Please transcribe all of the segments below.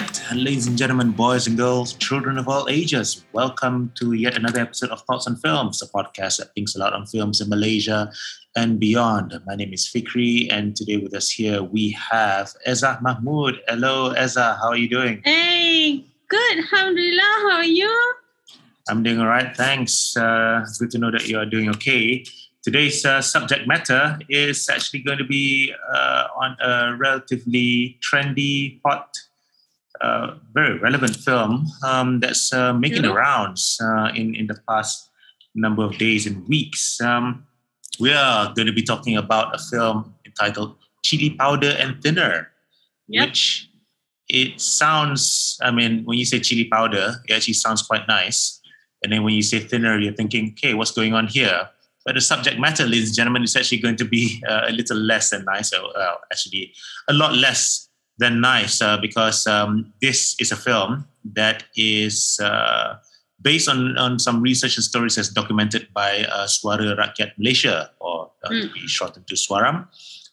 right, ladies and gentlemen, boys and girls, children of all ages, welcome to yet another episode of Thoughts on Films, a podcast that thinks a lot on films in Malaysia and beyond. My name is Fikri, and today with us here we have Eza Mahmood. Hello, Eza, how are you doing? Hey, good. Alhamdulillah. How are you? I'm doing all right, thanks. Uh, it's good to know that you are doing okay. Today's uh, subject matter is actually going to be uh, on a relatively trendy, hot, uh, very relevant film um, that's uh, making the rounds uh, in, in the past number of days and weeks. Um, we are going to be talking about a film entitled Chili Powder and Thinner, Yep. which it sounds, I mean, when you say chili powder, it actually sounds quite nice. And then when you say thinner, you're thinking, okay, what's going on here? But the subject matter, ladies and gentlemen, is actually going to be uh, a little less than nice, or actually a lot less than nice, uh, because um, this is a film that is uh, based on, on some research and stories as documented by uh, Suara Rakyat Malaysia, or uh, to Mm. be shortened to Suaram.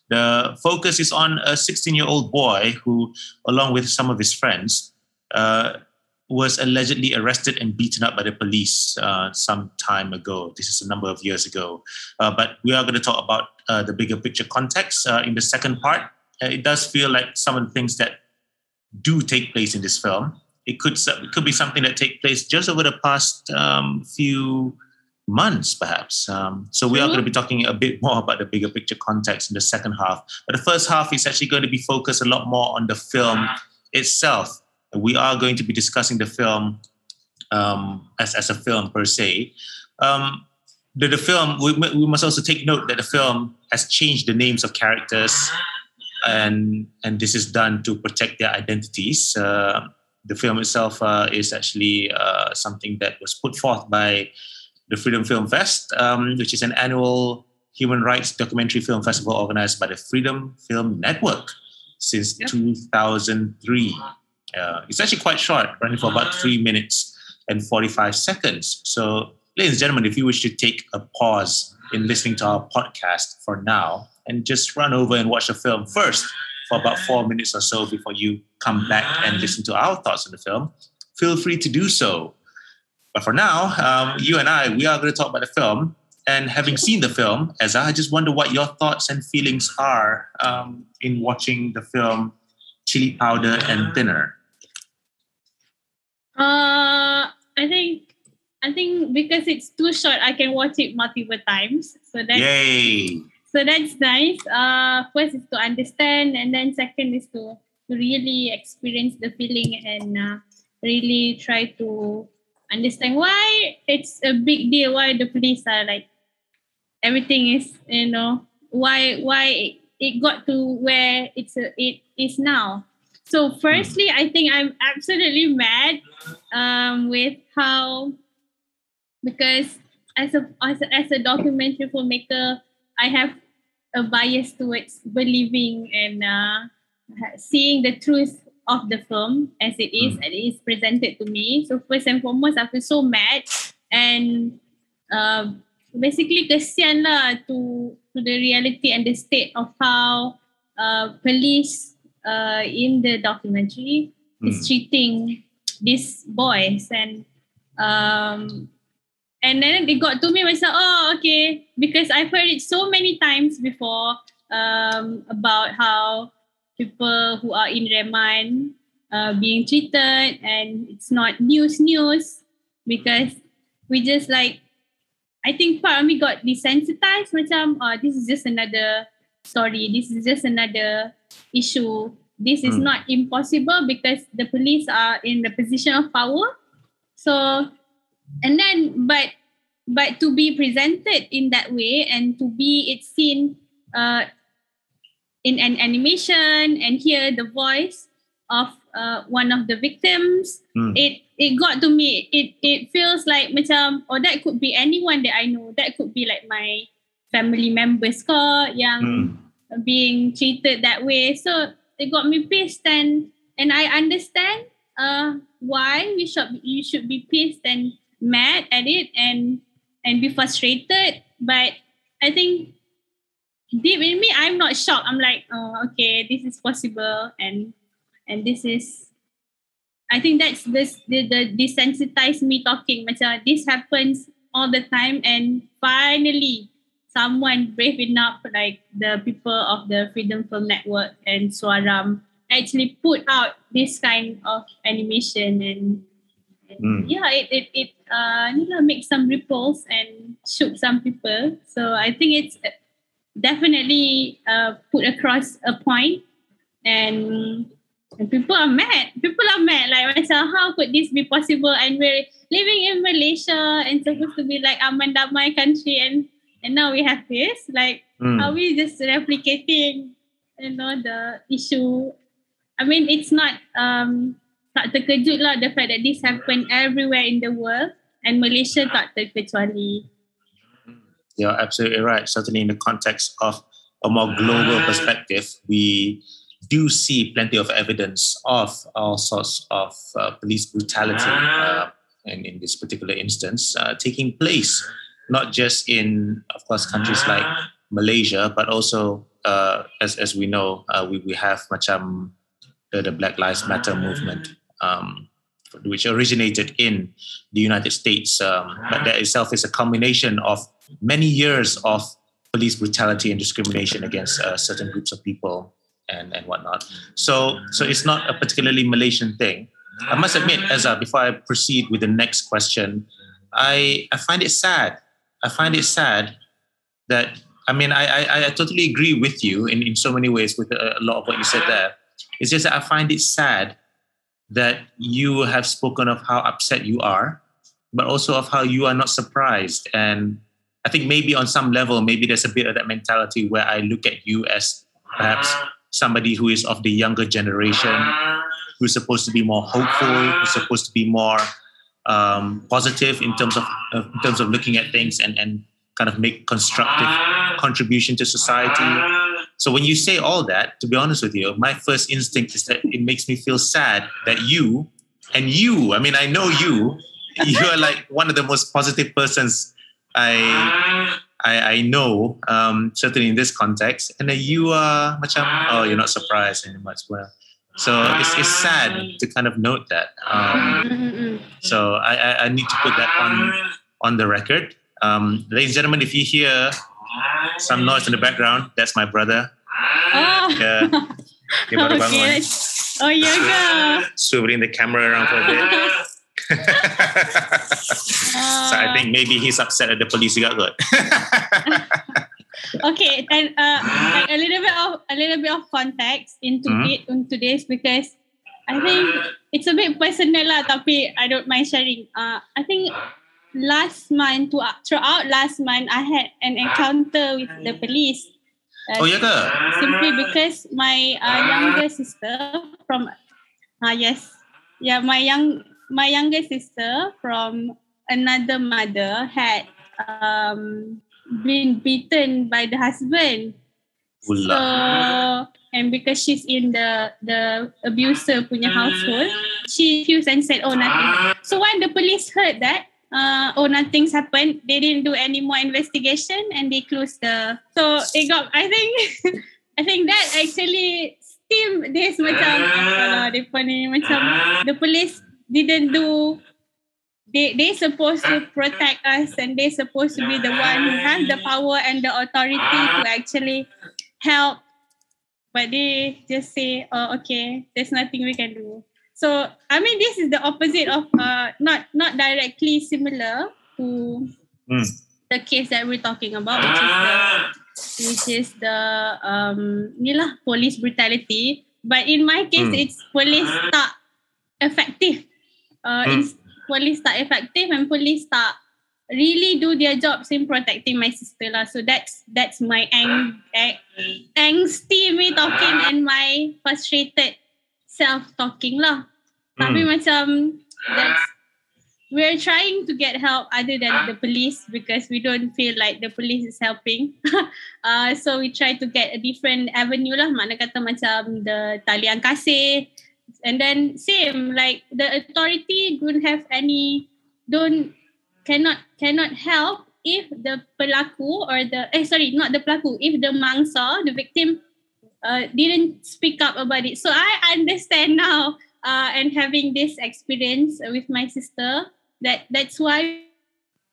The focus is on a 16 year old boy who, along with some of his friends, uh, was allegedly arrested and beaten up by the police uh, some time ago. This is a number of years ago. Uh, but we are going to talk about uh, the bigger picture context uh, in the second part. Uh, it does feel like some of the things that do take place in this film. It could it could be something that take place just over the past um, few months, perhaps. Um, so we are going to be talking a bit more about the bigger picture context in the second half. But the first half is actually going to be focused a lot more on the film itself. We are going to be discussing the film um, as, as a film per se. Um, the, the film, we, we must also take note that the film has changed the names of characters, and and this is done to protect their identities. Uh, the film itself uh, is actually uh, something that was put forth by the Freedom Film Fest, um, which is an annual human rights documentary film festival organized by the Freedom Film Network since Yep. 2003. Uh, it's actually quite short, running for about three minutes and 45 seconds. So, ladies and gentlemen, if you wish to take a pause in listening to our podcast for now and just run over and watch the film first for about four minutes or so before you come back and listen to our thoughts on the film, feel free to do so. But for now, um, you and I, we are going to talk about the film. And having seen the film, as I just wonder what your thoughts and feelings are um, in watching the film Chili Powder and Thinner. Uh, I think I think because it's too short, I can watch it multiple times. So that's Yay! So that's nice. Uh, first is to understand, and then second is to to really experience the feeling and uh, really try to understand why it's a big deal. Why the police are like everything is you know why why it got to where it's a, it is now. So firstly, I think I'm absolutely mad um, with how because as a, as a as a documentary filmmaker, I have a bias towards believing and uh, seeing the truth of the film as it is and it is presented to me. So first and foremost, I feel so mad and uh, basically kesian lah to to the reality and the state of how uh, police uh, in the documentary is Hmm. treating these boys and um and then it got to me myself oh okay. Because i've heard it so many times before um about how people who are in reman uh, being treated and it's not news news. Because we just like I think part of me got desensitized macam oh this is just another story. This is just another issue. This is Hmm. not impossible because the police are in the position of power. So and then but but to be presented in that way and to be it seen uh, in an animation and hear the voice of uh, one of the victims Hmm. it it got to me it it feels like macam oh that could be anyone that I know that could be like my family members ko yang Hmm. being treated that way. So it got me pissed and and I understand uh why we should you should be pissed and mad at it and and be frustrated. But I think deep in me I'm not shocked. I'm like, oh okay, this is possible and and this is I think that's this the, the desensitized me talking. Macam this happens all the time and finally someone brave enough like the people of the Freedom Film Network and Suaram actually put out this kind of animation and, and Mm. yeah it it, it uh you know, make some ripples and shook some people so I think it's definitely uh put across a point and and people are mad. People are mad. Like, myself, how could this be possible? And we're living in Malaysia and supposed to be like aman damai country, and and now we have this. Like, Mm. are we just replicating, you know, the issue? I mean, it's not um tak terkejut lah the fact that this happened everywhere in the world, and Malaysia tak terkecuali. You're absolutely right. Certainly, in the context of a more global perspective, we do see plenty of evidence of all sorts of uh, police brutality, uh, and in this particular instance, uh, taking place not just in, of course, countries like Malaysia, but also, uh, as as we know, uh, we we have macam the, the Black Lives Matter movement. Um, which originated in the United States, um, but that itself is a combination of many years of police brutality and discrimination against uh, certain groups of people and, and whatnot. So, so it's not a particularly Malaysian thing. I must admit, Eza, before I proceed with the next question, I, I find it sad. I find it sad that, I mean, I, I, I totally agree with you in, in so many ways with a, a lot of what you said there. It's just that I find it sad that you have spoken of how upset you are, but also of how you are not surprised. And I think maybe on some level, maybe there's a bit of that mentality where I look at you as perhaps somebody who is of the younger generation, who's supposed to be more hopeful, who's supposed to be more um, positive in terms of in terms of looking at things and and kind of make constructive contribution to society. So when you say all that, to be honest with you, my first instinct is that it makes me feel sad that you and you, I mean, I know you, you are like one of the most positive persons I I, I know, um, certainly in this context, and then you are macam, oh, you're not surprised anymore as well. So it's, it's sad to kind of note that. Um, so I, I, I need to put that on on the record. Um, ladies and gentlemen, if you hear some noise in the background, that's my brother. Oh, Yeah, dia baru bangun. okay. that's- Oh, ya ke? Swiveling the camera around for a bit. so I think maybe he's upset at the police got kot. okay and uh, like a little bit of a little bit of context into Mhm. it into this because I think it's a bit personal lah tapi I don't mind sharing uh, I think last month to throughout last month I had an encounter with the police. Uh, oh ya ke? simply because my uh, younger sister from uh, yes. Yeah my young my younger sister from another mother had um, been beaten by the husband. So Ullah. and because she's in the the abuser punya household she refused and said oh nothing. So when the police heard that uh, oh nothing's happened they didn't do any more investigation and they closed the so it got i think i think that actually steam this macam kalau depa ni macam the police didn't do they they supposed to protect us and they supposed to be the one who has the power and the authority to actually help. But they just say oh okay there's nothing we can do so i mean this is the opposite of uh not not directly similar to Hmm. the case that we're talking about which is the which is the um ni lah police brutality but in my case Hmm. it's police tak effective uh Hmm. it's police tak effective and police tak really do their jobs in protecting my sister lah so that's that's my ang, ang angsty me talking and my frustrated self talking lah tapi Hmm. macam that's we're trying to get help other than the police because we don't feel like the police is helping. uh, so we try to get a different avenue lah. Mana kata macam the talian kasih. And then same like the authority don't have any don't cannot cannot help if the pelaku or the eh sorry not the pelaku if the mangsa the victim uh, didn't speak up about it. So I understand now uh, and having this experience with my sister, that that's why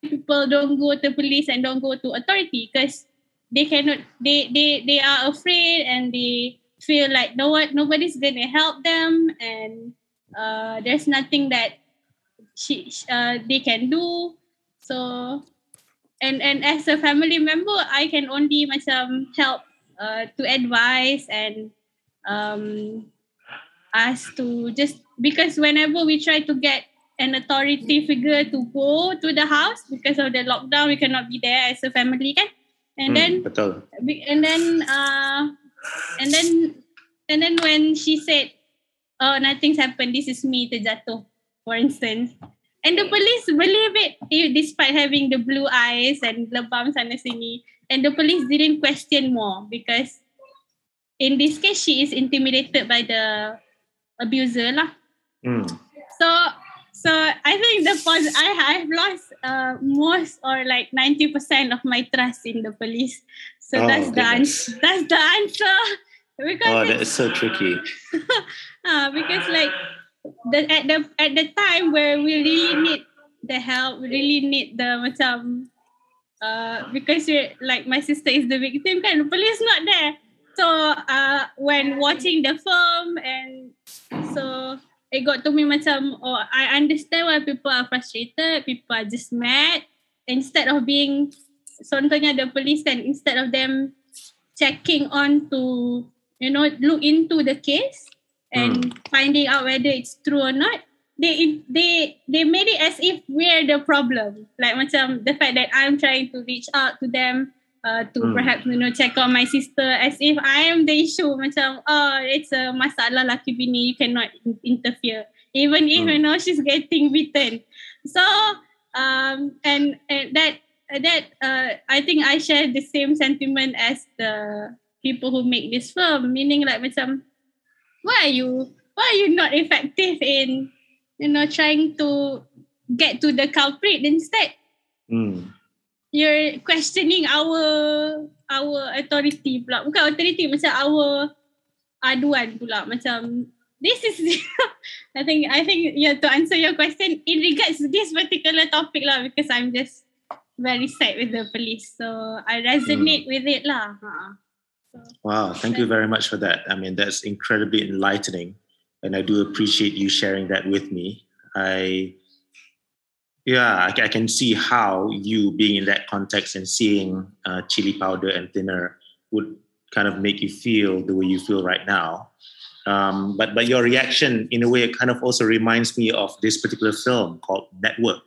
people don't go to police and don't go to authority because they cannot they they they are afraid and they feel like no one nobody's gonna help them and uh, there's nothing that she uh, they can do so and and as a family member I can only macam help uh, to advise and um us to just because whenever we try to get an authority figure to go to the house because of the lockdown we cannot be there as a family kan and Hmm, then betul. and then uh and then and then when she said oh nothing's happened this is me terjatuh for instance and the police believe it despite having the blue eyes and lebam sana sini and the police didn't question more because in this case she is intimidated by the abuser lah Hmm. so so I think the pos- I I've lost uh, most or like ninety percent of my trust in the police. So Oh, that's the answer. That's the answer. because Oh, it's- that is so tricky. uh, because like the at the at the time where we really need the help, we really need the macam uh because we like my sister is the victim kan police not there. So uh when watching the film and so it got to me macam oh I understand why people are frustrated, people are just mad instead of being contohnya the police kan instead of them checking on to you know look into the case and finding out whether it's true or not they they they made it as if we're the problem like macam the fact that i'm trying to reach out to them uh, to Hmm. perhaps you know check on my sister as if i am the issue macam oh it's a masalah laki bini you cannot in- interfere even if Hmm. you know she's getting beaten so um and, and that that uh, I think I share the same sentiment as the people who make this film. Meaning like macam, why are you why are you not effective in you know trying to get to the culprit instead? Hmm. You're questioning our our authority pula. Bukan authority macam our aduan pula. Macam this is I think I think yeah to answer your question in regards to this particular topic lah because I'm just very sad with the police. So I resonate with it lah. Ha. Wow, thank you very much for that. I mean, that's incredibly enlightening, and I do appreciate you sharing that with me. I, yeah, I, I can see how you being in that context and seeing uh, chili powder and thinner would kind of make you feel the way you feel right now. Um, but but your reaction, in a way, it kind of also reminds me of this particular film called Network,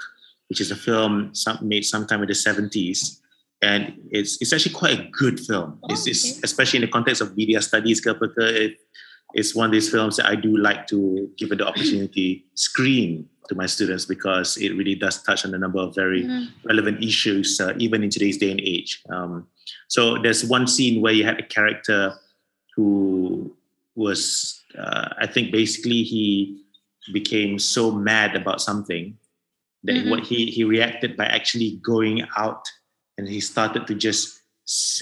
which is a film some, made sometime in the seventies, and it's it's actually quite a good film. Oh, it's, it's okay. especially in the context of media studies. ke It, it's one of these films that I do like to give it the opportunity screen to my students because it really does touch on a number of very Mm. relevant issues, uh, even in today's day and age. Um, so there's one scene where you had a character who was, uh, I think, basically he became so mad about something that Mhm. what he he reacted by actually going out and he started to just.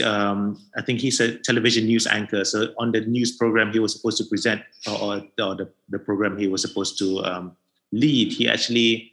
Um, I think he's a television news anchor. So on the news program he was supposed to present, or, or, the, the program he was supposed to um, lead, he actually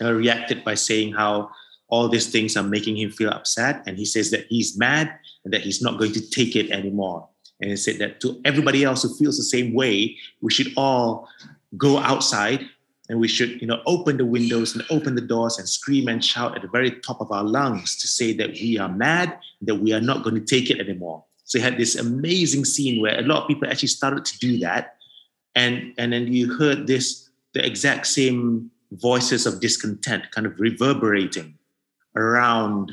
uh, reacted by saying how all these things are making him feel upset and he says that he's mad and that he's not going to take it anymore and he said that to everybody else who feels the same way we should all go outside and we should you know open the windows and open the doors and scream and shout at the very top of our lungs to say that we are mad that we are not going to take it anymore so you had this amazing scene where a lot of people actually started to do that and and then you heard this the exact same voices of discontent kind of reverberating around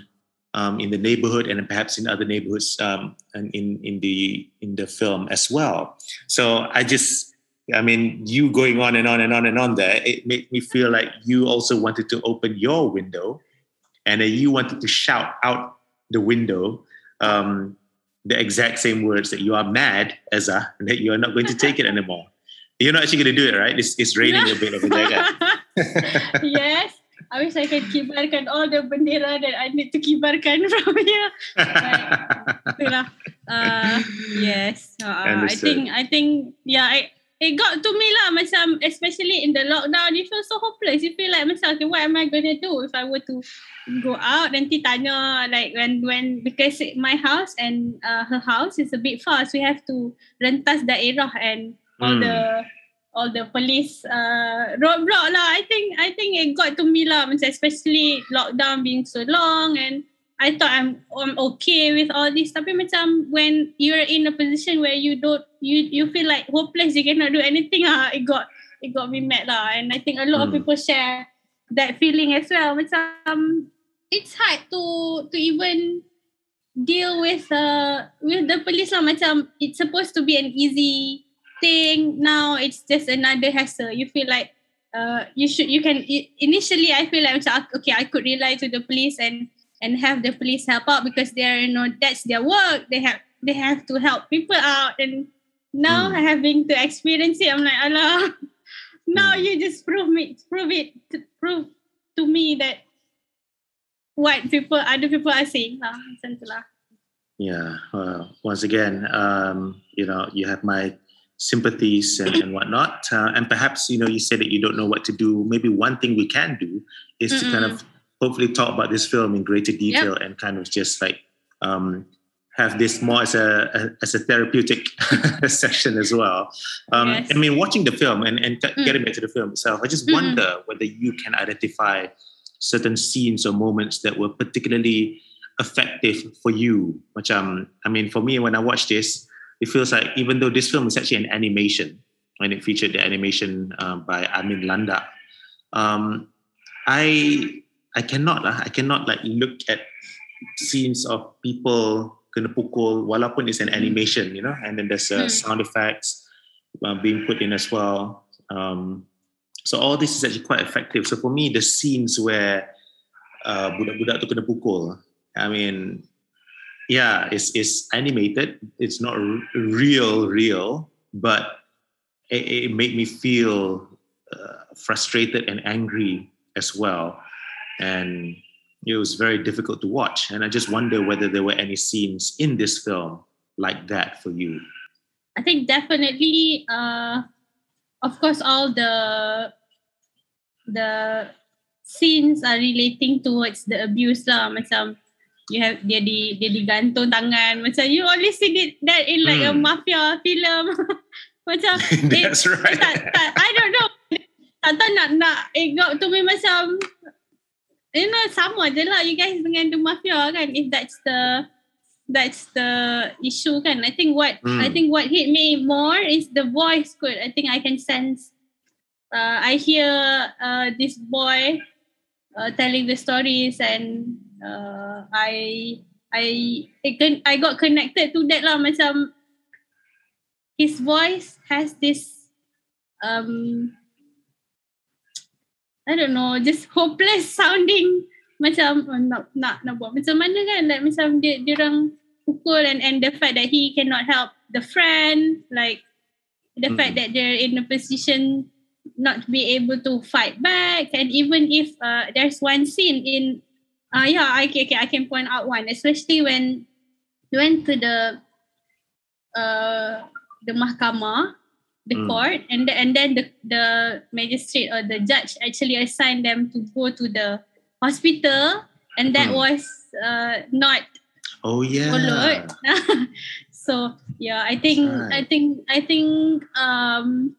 um, in the neighborhood and perhaps in other neighborhoods um, and in in the in the film as well. So I just, I mean, you going on and on and on and on there, it made me feel like you also wanted to open your window, and then you wanted to shout out the window. Um, the exact same words that you are mad, Eza, and that you are not going to take it anymore. You're not actually going to do it, right? It's, it's raining a bit over there. yes. I wish I can kibarkan all the bendera that I need to kibarkan from here. Itulah. Uh, yes. Uh, I think I think yeah. I it got to me lah macam especially in the lockdown you feel so hopeless. You feel like macam okay what am I gonna do if I were to go out? Nanti tanya like when when because my house and uh, her house is a bit far so we have to rentas daerah and all Mm. the all the police uh, roadblock lah. I think I think it got to me lah macam especially lockdown being so long and I thought I'm I'm okay with all this. Tapi macam when you're in a position where you don't you you feel like hopeless you cannot do anything ah it got it got me mad lah and I think a lot of Hmm. people share that feeling as well. Macam it's hard to to even deal with uh with the police lah. Macam it's supposed to be an easy thing. Now it's just another hassle. You feel like uh you should you can initially I feel like okay I could rely to the police and and have the police help out because they're you know that's their work they have they have to help people out and now Hmm. having to experience it I'm like Allah now Hmm. you just prove me prove it to, prove to me that what people other people are saying lah Yeah. Well, once again, um, you know, you have my sympathies and, and whatnot. Uh, and perhaps, you know, you said that you don't know what to do. Maybe one thing we can do is to kind of hopefully talk about this film in greater detail and kind of just like um, have this more as a, a as a therapeutic session as well. Um, Yes. I mean, watching the film and, and Mm. getting back to the film itself, I just Mm-mm. wonder whether you can identify certain scenes or moments that were particularly effective for you. Which um, I mean, for me, when I watch this, it feels like even though this film is actually an animation, and it featured the animation uh, by Amin Landa, um, I I cannot lah, I cannot like look at scenes of people kena pukul walaupun it's an animation, you know, and then there's uh, Hmm. sound effects uh, being put in as well. Um, so all this is actually quite effective. So for me, the scenes where uh, budak-budak tu kena pukul, I mean, yeah, it's it's animated. It's not r- real, real, but it, it made me feel uh, frustrated and angry as well, and it was very difficult to watch. And I just wonder whether there were any scenes in this film like that for you. I think definitely uh of course all the the scenes are relating towards the abuse lah macam you have dia di dia digantung tangan macam you always see it, that in like a Hmm. mafia film macam it, That's right. tak, tak, I don't know tak tahu nak nak it got to me macam you know sama je lah. You guys dengan the mafia kan if that's the that's the issue kan. I think what Mm. I think what hit me more is the voice code. I think I can sense uh, I hear uh, this boy uh, telling the stories and uh, I I I, can, I got connected to that lah. Macam his voice has this um I don't know just hopeless sounding. Macam oh, nak nak nak buat macam mana kan? Like macam dia dia orang pukul and and the fact that he cannot help the friend like the Mm. fact that they're in a position not to be able to fight back. And even if uh, there's one scene in uh yeah I can, okay, I can point out one. Especially when they went to the uh the mahkamah the Mm. court and the, and then the the magistrate or the judge actually assigned them to go to the hospital and that Mm. was uh not Oh yeah. followed so yeah i think i think i think um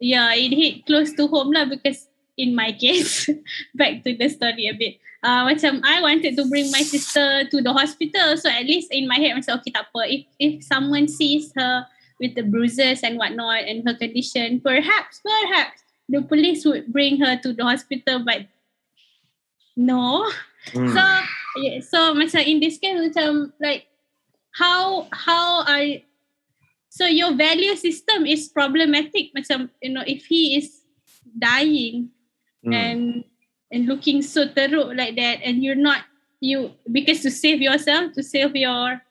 yeah it hit close to home lah because in my case back to the story a bit uh, macam I wanted to bring my sister to the hospital so at least in my head macam okay tak apa if, if someone sees her with the bruises and whatnot and her condition perhaps perhaps the police would bring her to the hospital but no Mm. So yeah, so macam in this case macam like how how are so your value system is problematic macam you know if he is dying Mm. and and looking so teruk like that and you're not you because to save yourself to save your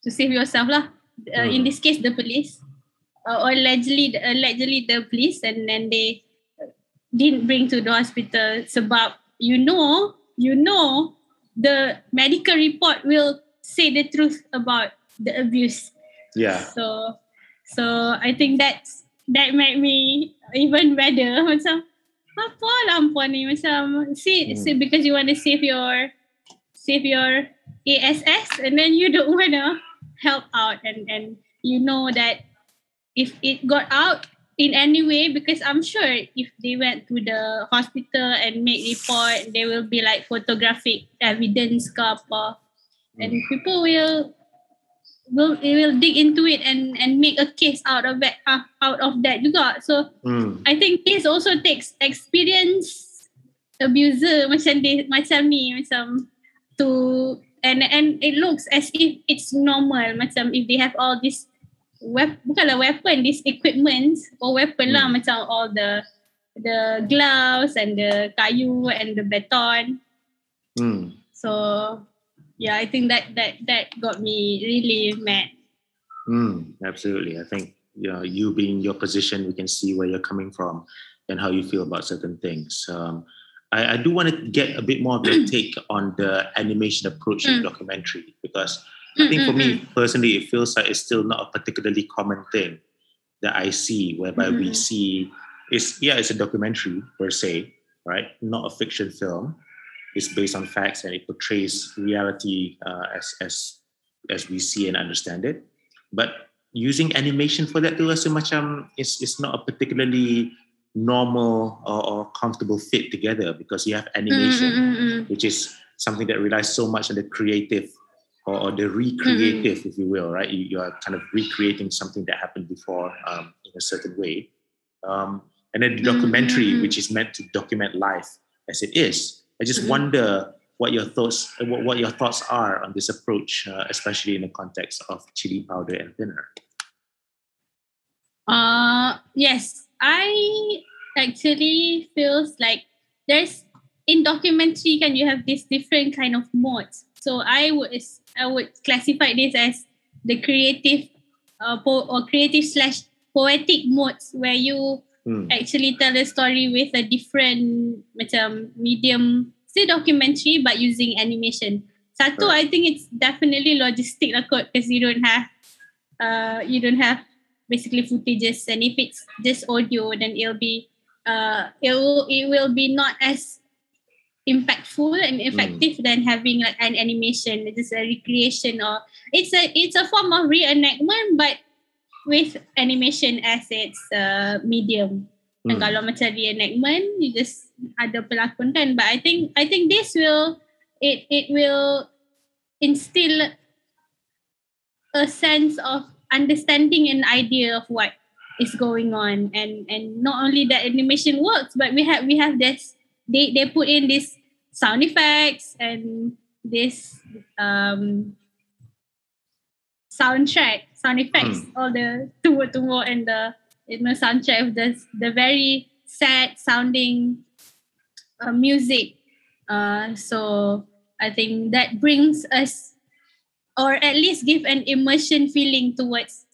to save yourself lah uh, in Mm. this case the police uh, or allegedly allegedly the police and then they didn't bring to the hospital sebab you know you know the medical report will say the truth about the abuse yeah. so so i think that's that made me even better. Macam apa lampu ni macam see, hmm. see because you want to save your save your ASS and then you don't want to help out and and you know that if it got out in any way because I'm sure if they went to the hospital and make report there will be like photographic evidence ke apa and hmm. people will will will dig into it and and make a case out of that uh, out of that juga. So mm. I think this also takes experience abuser macam dia macam ni macam to and and it looks as if it's normal macam if they have all this wep bukanlah weapon this equipment or weapon mm. lah hmm. macam all the the gloves and the kayu and the beton. Mm. So yeah, I think that that that got me really mad. Mm, absolutely. I think you, know, you being your position, we can see where you're coming from and how you feel about certain things. Um, I, I, do want to get a bit more of your take on the animation approach mm. in documentary because I think for me personally, it feels like it's still not a particularly common thing that I see, whereby mm-hmm. we see it's yeah, it's a documentary per se, right? Not a fiction film, It's based on facts and it portrays reality uh, as as as we see and understand it. But using animation for that tu rasa macam it's it's not a particularly normal or, or comfortable fit together because you have animation, mm-hmm. which is something that relies so much on the creative or, or the recreative, mm-hmm. if you will, right? You, you, are kind of recreating something that happened before um, in a certain way. Um, and then the documentary, mm-hmm. which is meant to document life as it is, I just mm-hmm. wonder what your thoughts what, what your thoughts are on this approach, uh, especially in the context of chili powder and thinner. Uh yes, I actually feels like there's in documentary can you have this different kind of modes. So I would I would classify this as the creative uh, po- or creative slash poetic modes where you hmm. actually tell a story with a different macam medium still documentary but using animation satu right. I think it's definitely logistic lah kot because you don't have uh, you don't have basically footages and if it's just audio then it'll be uh, it will it will be not as impactful and effective mm. than having like an animation It's just a recreation or it's a it's a form of reenactment but with animation as its uh, medium. Dan hmm. kalau macam reenactment, you just ada pelakon kan. But I think I think this will it it will instill a sense of understanding an idea of what is going on and and not only that animation works but we have we have this they they put in this sound effects and this um soundtrack sound effects, mm. all the tumo tumo and the you know soundtrack of the the very sad sounding uh, music. Uh, so I think that brings us, or at least give an immersion feeling towards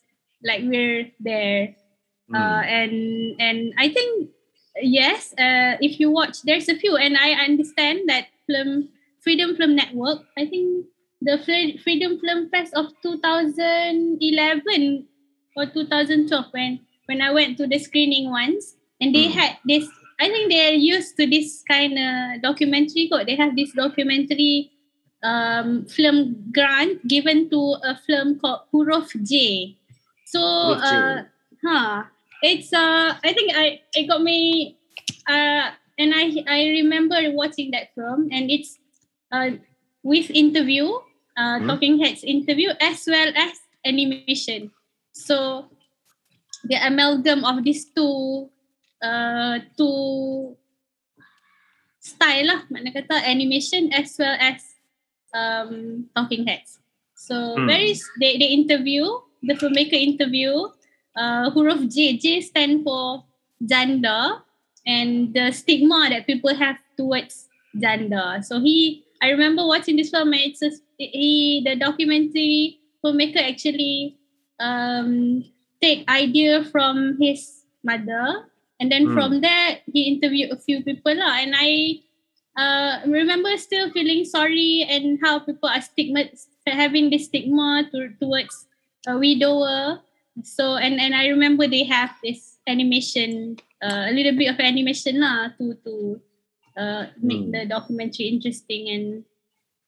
like we're there. Mm. Uh, and and I think yes, uh, if you watch, there's a few, and I understand that film Freedom Film Network. I think the Freedom Film Fest of 2011 or 2012 when when I went to the screening once and they mm. had this I think they're used to this kind of documentary code. They have this documentary um, film grant given to a film called Huruf J. So uh, huh, it's uh I think I it got me uh and I I remember watching that film and it's uh with interview uh, hmm? Talking Heads interview as well as animation. So the amalgam of these two uh, two style lah, mana kata animation as well as um, Talking Heads. So hmm. very they, they interview the filmmaker interview uh, huruf J J stand for gender and the stigma that people have towards gender. So he I remember watching this film and it's a he the documentary filmmaker actually um take idea from his mother and then mm. from there he interviewed a few people lah and I uh remember still feeling sorry and how people are stigma having this stigma to, towards a widower so and and I remember they have this animation, uh, a little bit of animation lah to to uh, make Hmm. the documentary interesting and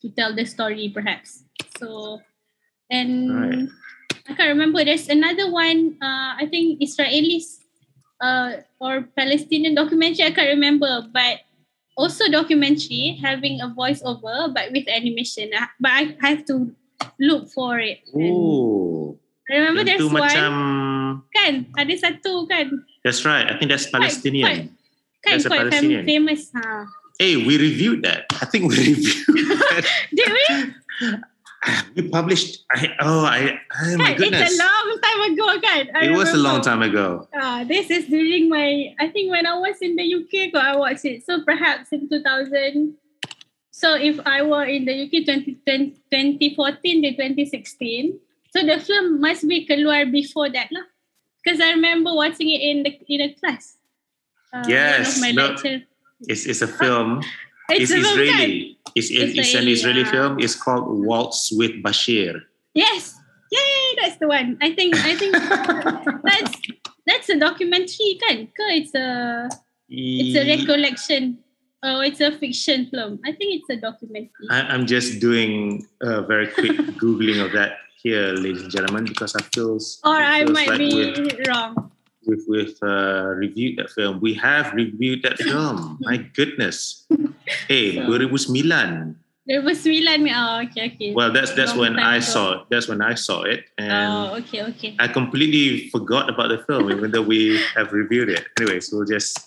to tell the story perhaps. So, and Right. I can't remember. There's another one. Uh, I think Israelis uh, or Palestinian documentary. I can't remember, but also documentary having a voiceover but with animation. But I have to look for it. Oh, I remember there's one macam kan ada satu kan that's right. I think that's Palestinian. kan That's a quite fam- Palestinian. famous ha. Hey, we reviewed that. I think we reviewed that. Did we? We published. I, oh, I. Oh my goodness. It's a long time ago kan. I it was a long time ago. Ah, this is during my I think when I was in the UK I watched it. So perhaps in 2000 so if I were in the UK 20, 2014 to 2016 so the film must be keluar before that lah. Because I remember watching it in the in a class. Uh, Yes, one of my no, lecture. It's, it's a film. It's, It's, a film, kan? Israeli. It's, it's, it's an Israeli, yeah. film. It's called Waltz with Bashir. Yes. Yay, that's the one. I think I think that's that's a documentary kan? It's a it's a recollection. Oh, it's a fiction film. I think it's a documentary. I, I'm just doing a very quick googling of that here, ladies and gentlemen, because I feel or I might like be wrong. We've, we've uh, reviewed that film. We have reviewed that film. My goodness. Hey, So- 2009. There was sembilan. Oh, okay, okay. Well, that's that's Long when I ago. saw it. That's when I saw it, and oh, okay, okay. I completely forgot about the film, even though we have reviewed it. Anyways, we'll just.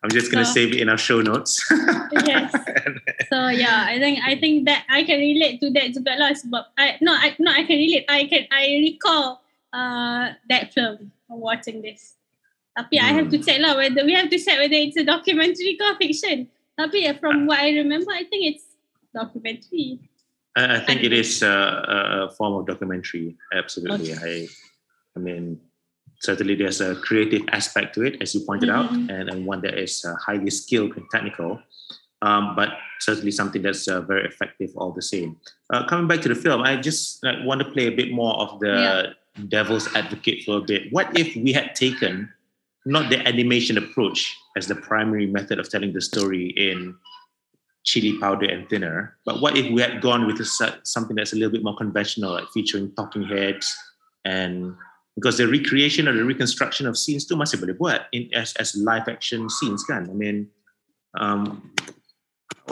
I'm just gonna So- save it in our show notes. yes. So yeah, I think I think that I can relate to that juga lah sebab I no I no I can relate. I can I recall uh that film watching this. Tapi I have to Hmm. check lah whether we have to check whether it's a documentary or fiction. Tapi from what I remember, I think it's documentary. I, I think it is a, a form of documentary. Absolutely. I, I mean, certainly there's a creative aspect to it, as you pointed out, Mhm. and, and one that is uh, highly skilled and technical. Um, but certainly something that's uh, very effective all the same. Uh, coming back to the film, I just like, want to play a bit more of the devil's advocate for a bit. What if we had taken not the animation approach as the primary method of telling the story in chili powder and thinner. But what if we had gone with a, something that's a little bit more conventional, like featuring talking heads and because the recreation or the reconstruction of scenes tu masih boleh buat in as as live action scenes kan. I mean, um,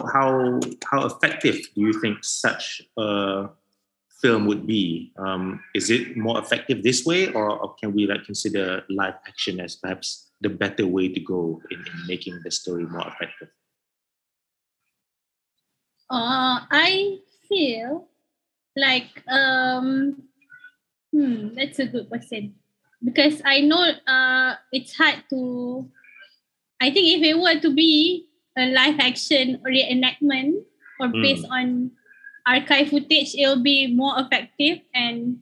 how how effective do you think such a film would be? Um, is it more effective this way, or, or can we like consider live action as perhaps the better way to go in, in making the story more effective? Uh, I feel like um, hmm, that's a good question because I know uh, it's hard to. I think if it were to be a live action reenactment or based on archive footage, it'll be more effective and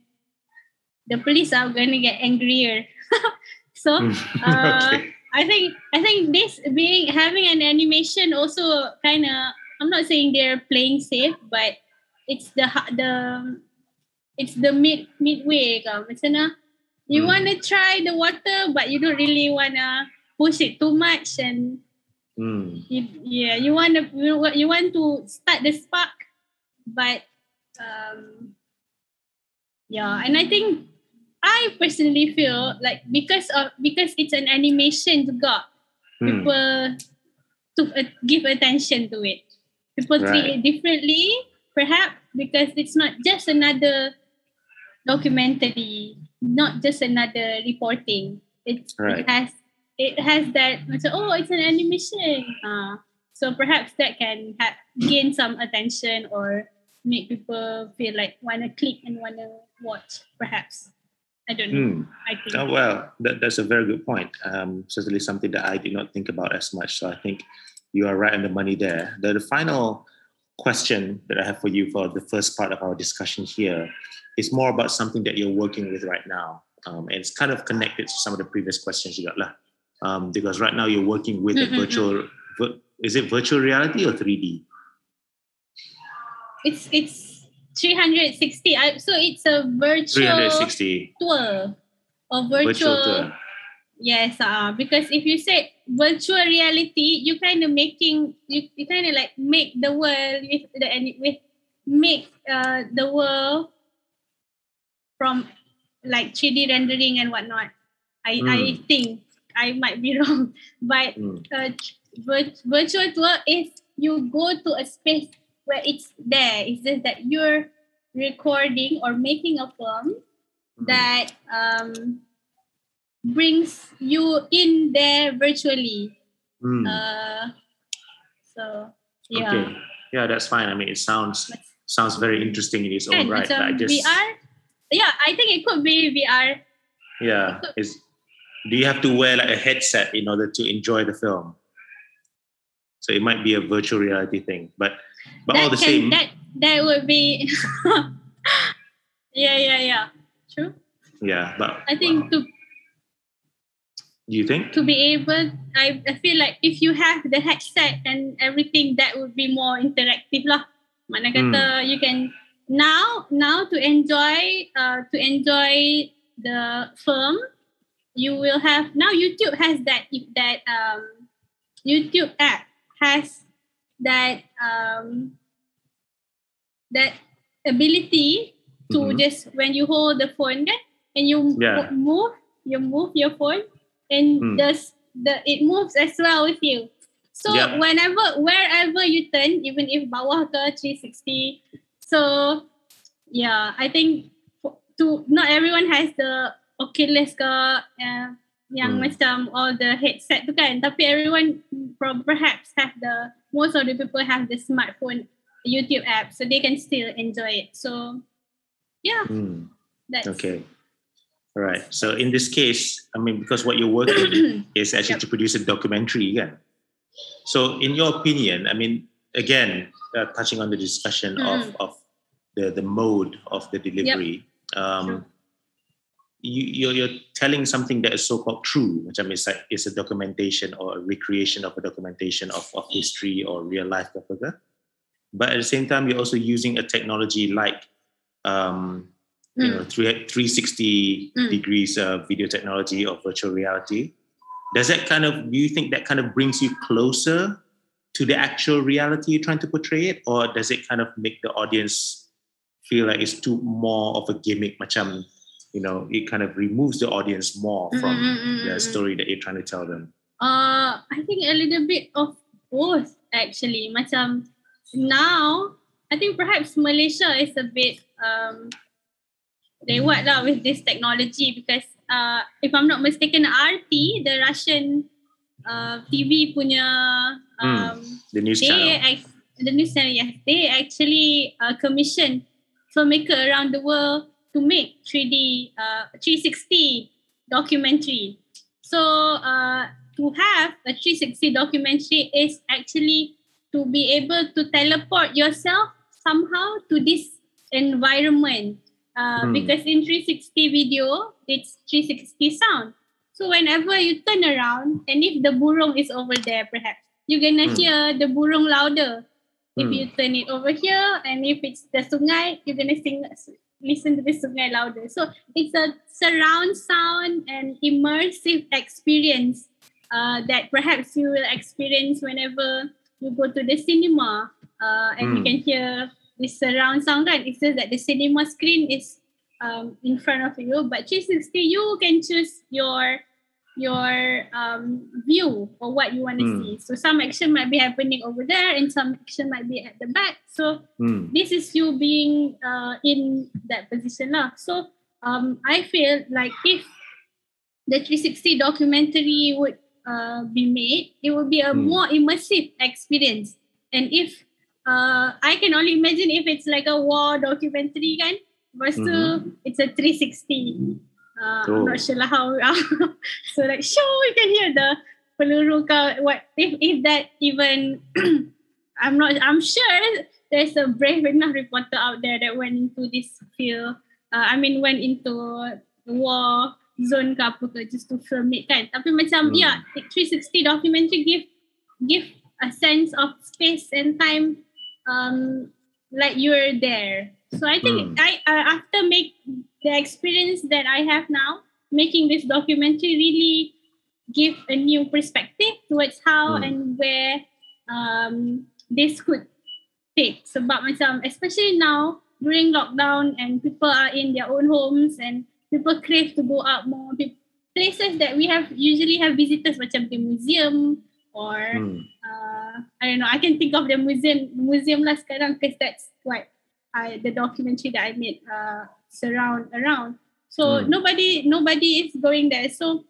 the police are gonna get angrier. so Uh, okay. I think I think this being having an animation also kind of I'm not saying they're playing safe, but it's the the it's the mid midway ka. Macam na, you Hmm. want to try the water, but you don't really want to push it too much, and Hmm. you, yeah, you want to you, you want to start the spark, but um, yeah, and I think I personally feel like because of because it's an animation juga, Hmm. people to uh, give attention to it. People treat it differently, perhaps because it's not just another documentary, not just another reporting. It's, Right. It has it has that macam, oh it's an animation. Uh, so perhaps that can have, gain some attention or make people feel like wanna click and wanna watch. Perhaps I don't know. Hmm. I think. Oh, well, that, that's a very good point. Um, certainly something that I did not think about as much. So I think you are right on the money there. The, the final question that I have for you for the first part of our discussion here is more about something that you're working with right now. Um, and it's kind of connected to some of the previous questions you got. lah. Um, because right now you're working with a Mm-mm-mm. virtual, vir- is it virtual reality or 3D? It's it's 360. I, so it's a virtual 360 tour or virtual virtual, tour. Yes, uh, because if you say virtual reality, you kind of making you, you kind of like make the world with the with make uh, the world from like 3D rendering and whatnot. I I Mm. think I might be wrong, but Mm. uh, virtual tour is you go to a space where it's there. It's just that you're recording or making a film Mm. that um, brings you in there virtually. Mm. Uh, so yeah, Okay. Yeah, that's fine. I mean, it sounds sounds very interesting in its own right. But I just VR. Yeah, I think it could be VR. yeah, is do you have to wear like a headset in order to enjoy the film? So it might be a virtual reality thing, but but all the can, same, That that would be. yeah, yeah, yeah. True. yeah. But I think to do you think? to be able, I, I feel like if you have the headset and everything, that would be more interactive lah. Mana kata you can now now to enjoy uh, to enjoy the film, you will have now YouTube has that if that um, YouTube app has that um, that ability to Mhm. just when you hold the phone kan, and you Yeah. move you move your phone and Hmm. the the it moves as well with you. So Yeah. whenever wherever you turn, even if bawah ke 360. So yeah, I think to not everyone has the Oculus ke uh, yang Hmm. macam all the headset tu kan. Tapi everyone perhaps have the most of the people have the smartphone YouTube app, so they can still enjoy it. So yeah, Hmm. that's Okay. All right. So in this case, I mean, because what you're working is actually Yep. to produce a documentary again. So, in your opinion, I mean, again, uh, touching on the discussion of, Mm. of the, the mode of the delivery, um, you, you're, you're telling something that is so-called true, which I mean, it's, like, it's a documentation or a recreation of a documentation of, of history or real life. But at the same time, you're also using a technology like um, you Mm. know, three, 360 Mm. degrees of video technology or virtual reality. Does that kind of, do you think that kind of brings you closer to the actual reality you're trying to portray it? Or does it kind of make the audience feel like it's too more of a gimmick? Macam, you know, it kind of removes the audience more from Mm, mm, mm, the mm. story that you're trying to tell them. Uh, I think a little bit of both actually. Macam now, I think perhaps Malaysia is a bit um, lewat lah with this technology because uh, if I'm not mistaken, RT, the Russian uh, TV punya um, The news they channel. act- the news channel yes they actually uh, commission filmmaker around the world to make 3D uh, 360 documentary. So uh, to have a 360 documentary is actually to be able to teleport yourself somehow to this environment. Uh, Hmm. Because in 360 video, it's 360 sound. So whenever you turn around, and if the burung is over there, perhaps you're gonna Hmm. hear the burung louder. If Hmm. you turn it over here, and if it's the sungai, you're gonna sing, listen to the sungai louder. So it's a surround sound and immersive experience uh, that perhaps you will experience whenever you go to the cinema uh, and you Hmm. can hear this surround sound kan. It's just that the cinema screen is um, in front of you, but 360 you can choose your your um, view or what you want to Hmm. see. So some action might be happening over there, and some action might be at the back. So Hmm. this is you being uh, in that position lah. So um, I feel like if the 360 documentary would uh, be made, it would be a Hmm. more immersive experience. And if uh, I can only imagine if it's like a war documentary kan, lepas tu Mhm. it's a 360. Uh, I'm Oh. not sure lah how. so like, sure, you can hear the peluru kau. What if if that even? I'm not. I'm sure there's a brave enough reporter out there that went into this field. Uh, I mean, went into war zone ke apa ke just to film it kan. Tapi macam, Hmm. yeah, 360 documentary give give a sense of space and time um, like you're there. So I think Hmm. I uh, after make the experience that I have now, making this documentary really give a new perspective towards how mm. and where um, this could take. Sebab macam especially now during lockdown and people are in their own homes and people crave to go out more. Places that we have usually have visitors macam the museum or mm. uh, I don't know. I can think of the museum museum lah sekarang because that's what I, the documentary that I made uh, surround around. So mm. nobody nobody is going there. So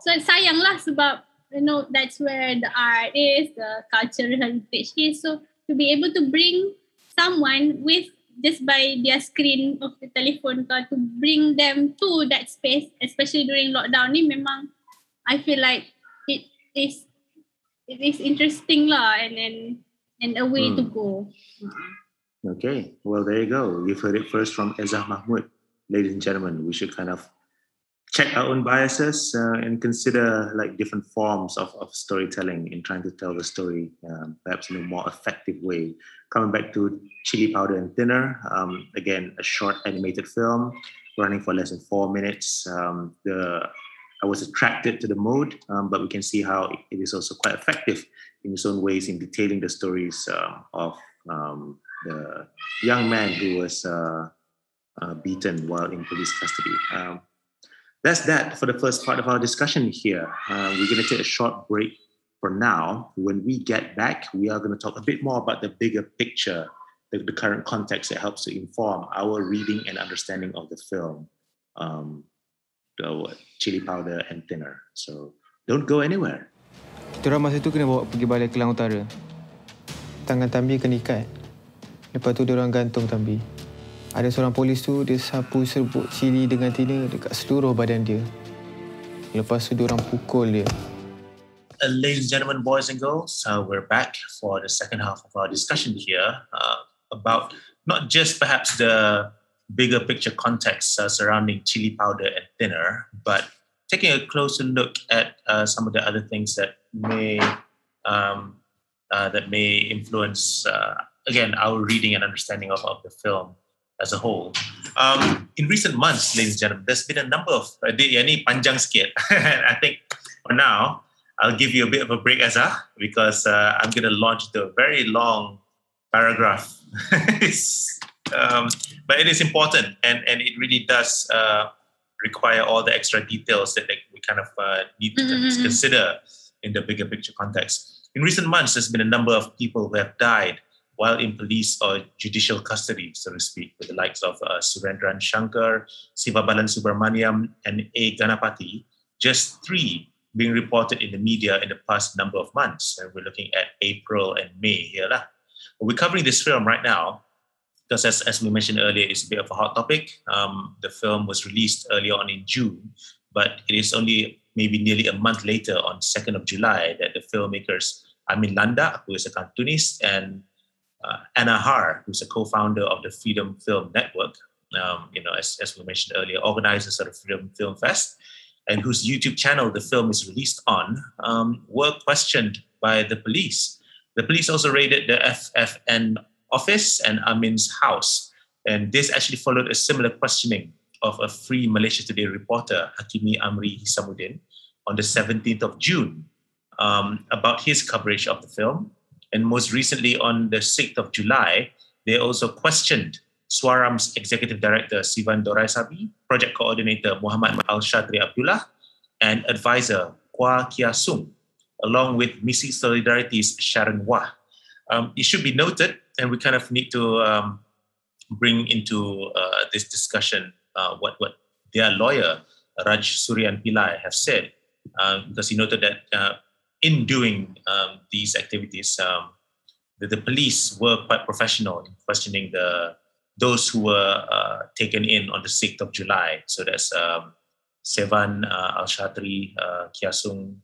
so it's sayang lah sebab you know that's where the art is, the cultural heritage is. So to be able to bring someone with just by their screen of the telephone to bring them to that space, especially during lockdown ni memang I feel like it is it is interesting lah and then and a way mm. to hmm. go. Okay, well there you go. You've heard it first from Eza Mahmud. Ladies and gentlemen, we should kind of check our own biases uh, and consider like different forms of, of storytelling in trying to tell the story um, perhaps in a more effective way. Coming back to chili powder and thinner um, again a short animated film running for less than four minutes. Um, the i was attracted to the mode um, but we can see how it is also quite effective in its own ways in detailing the stories uh, of um, the young man who was uh, uh, beaten while in police custody that's that for the first part of our discussion here. Uh, we're going to take a short break for now. When we get back, we are going to talk a bit more about the bigger picture, the, the current context that helps to inform our reading and understanding of the film, um, the chili powder and thinner. So don't go anywhere. Kita masa tu kena bawa pergi balai Klang Utara. Tangan Tambi kena ikat. Lepas tu dia orang gantung Tambi. Ada seorang polis tu dia sapu serbuk cili dengan tina dekat seluruh badan dia. Lepas tu dia orang pukul dia. Uh, ladies and gentlemen, boys and girls, uh, we're back for the second half of our discussion here uh, about not just perhaps the bigger picture context uh, surrounding chili powder and thinner, but taking a closer look at uh, some of the other things that may um, uh, that may influence again our reading and understanding of, of the film as a whole. Um, in recent months, ladies and gentlemen, there's been a number of, uh, ini panjang sikit. I think for now, I'll give you a bit of a break, Eza, because uh, I'm going to launch the very long paragraph. um, but it is important, and, and it really does uh, require all the extra details that like, we kind of uh, need to mm-hmm. consider in the bigger picture context. In recent months, there's been a number of people who have died while in police or judicial custody, so to speak, with the likes of uh, Surendran Shankar, Sivabalan Subramaniam, and A. Ganapathy, just three being reported in the media in the past number of months. And we're looking at April and May here. Lah. We're covering this film right now because, as, as we mentioned earlier, it's a bit of a hot topic. Um, the film was released earlier on in June, but it is only maybe nearly a month later, on 2nd of July, that the filmmakers Amin Landak, who is a cartoonist, and uh, Anna Har, who's a co-founder of the Freedom Film Network, um, you know, as, as we mentioned earlier, organizes sort of Freedom Film Fest, and whose YouTube channel the film is released on, um, were questioned by the police. The police also raided the FFN office and Amin's house, and this actually followed a similar questioning of a Free Malaysia Today reporter, Hakimi Amri Hisamuddin, on the 17th of June um, about his coverage of the film and most recently, on the 6th of July, they also questioned Suaram's executive director, Sevan Doraisamy, project coordinator, Muhammad Al Shatri Abdullah, and advisor, Kua Kia Soong, along with Misi Solidarity's Sharon Wah. Um, it should be noted, and we kind of need to um, bring into uh, this discussion uh, what, what their lawyer, Rajsurian Pillai, have said, uh, because he noted that uh, in doing um, these activities, um, the, the, police were quite professional in questioning the those who were uh, taken in on the 6th of July. So that's um, Sevan uh, Al Shatri, uh, Kia Soong,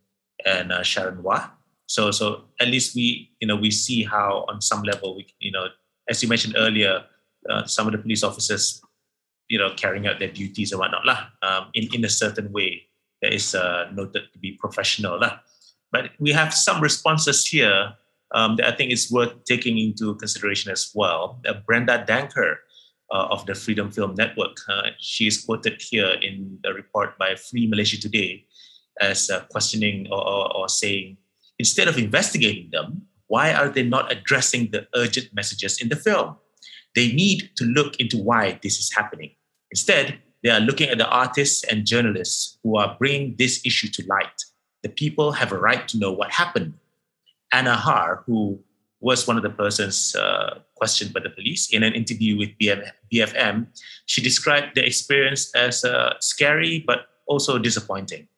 and uh, Sharon Wah. So, so at least we, you know, we see how on some level we, you know, as you mentioned earlier, uh, some of the police officers, you know, carrying out their duties and whatnot lah, um, in in a certain way that is uh, noted to be professional lah. But we have some responses here um, that I think is worth taking into consideration as well. Uh, Brenda Danker uh, of the Freedom Film Network, uh, she is quoted here in the report by Free Malaysia Today as uh, questioning or, or, or saying, instead of investigating them, why are they not addressing the urgent messages in the film? They need to look into why this is happening. Instead, they are looking at the artists and journalists who are bringing this issue to light. The people have a right to know what happened. Anna Har, who was one of the persons uh, questioned by the police in an interview with BF- BFM, she described the experience as uh, scary but also disappointing.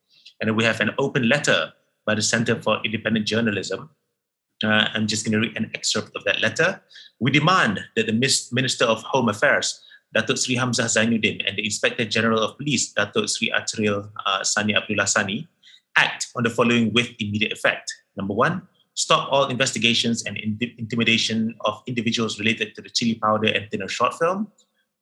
And we have an open letter by the Center for Independent Journalism. Uh, I'm just going to read an excerpt of that letter. We demand that the Minister of Home Affairs, Datuk Sri Hamzah Zainuddin, and the Inspector General of Police, Datuk Sri Acryl uh, Sani Abdullah Sani, act on the following with immediate effect. Number one, stop all investigations and in- intimidation of individuals related to the chili powder and thinner short film.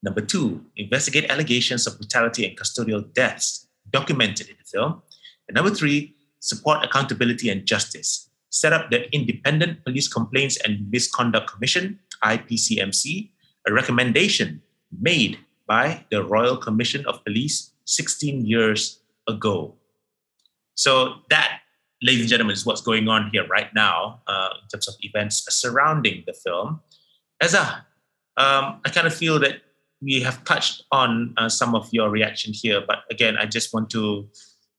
Number two, investigate allegations of brutality and custodial deaths documented in the film. And number three, support accountability and justice. Set up the Independent Police Complaints and Misconduct Commission, IPCMC, a recommendation made by the Royal Commission of Police 16 years ago. So, that, ladies and gentlemen, is what's going on here right now uh, in terms of events surrounding the film. As a, um, I kind of feel that we have touched on uh, some of your reaction here, but again, I just want to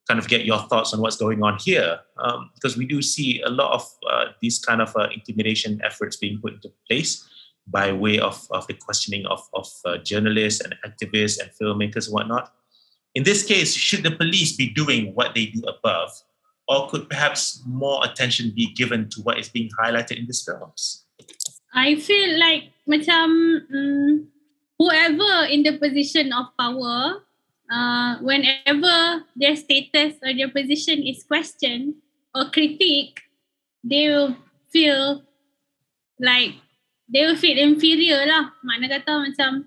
kind of get your thoughts on what's going on here, um, because we do see a lot of uh, these kind of uh, intimidation efforts being put into place by way of, of the questioning of, of uh, journalists and activists and filmmakers and whatnot. In this case, should the police be doing what they do above, or could perhaps more attention be given to what is being highlighted in these films? I feel like um, whoever in the position of power uh, whenever their status or their position is questioned or critiqued, they will feel like they will feel inferior lah. Kata macam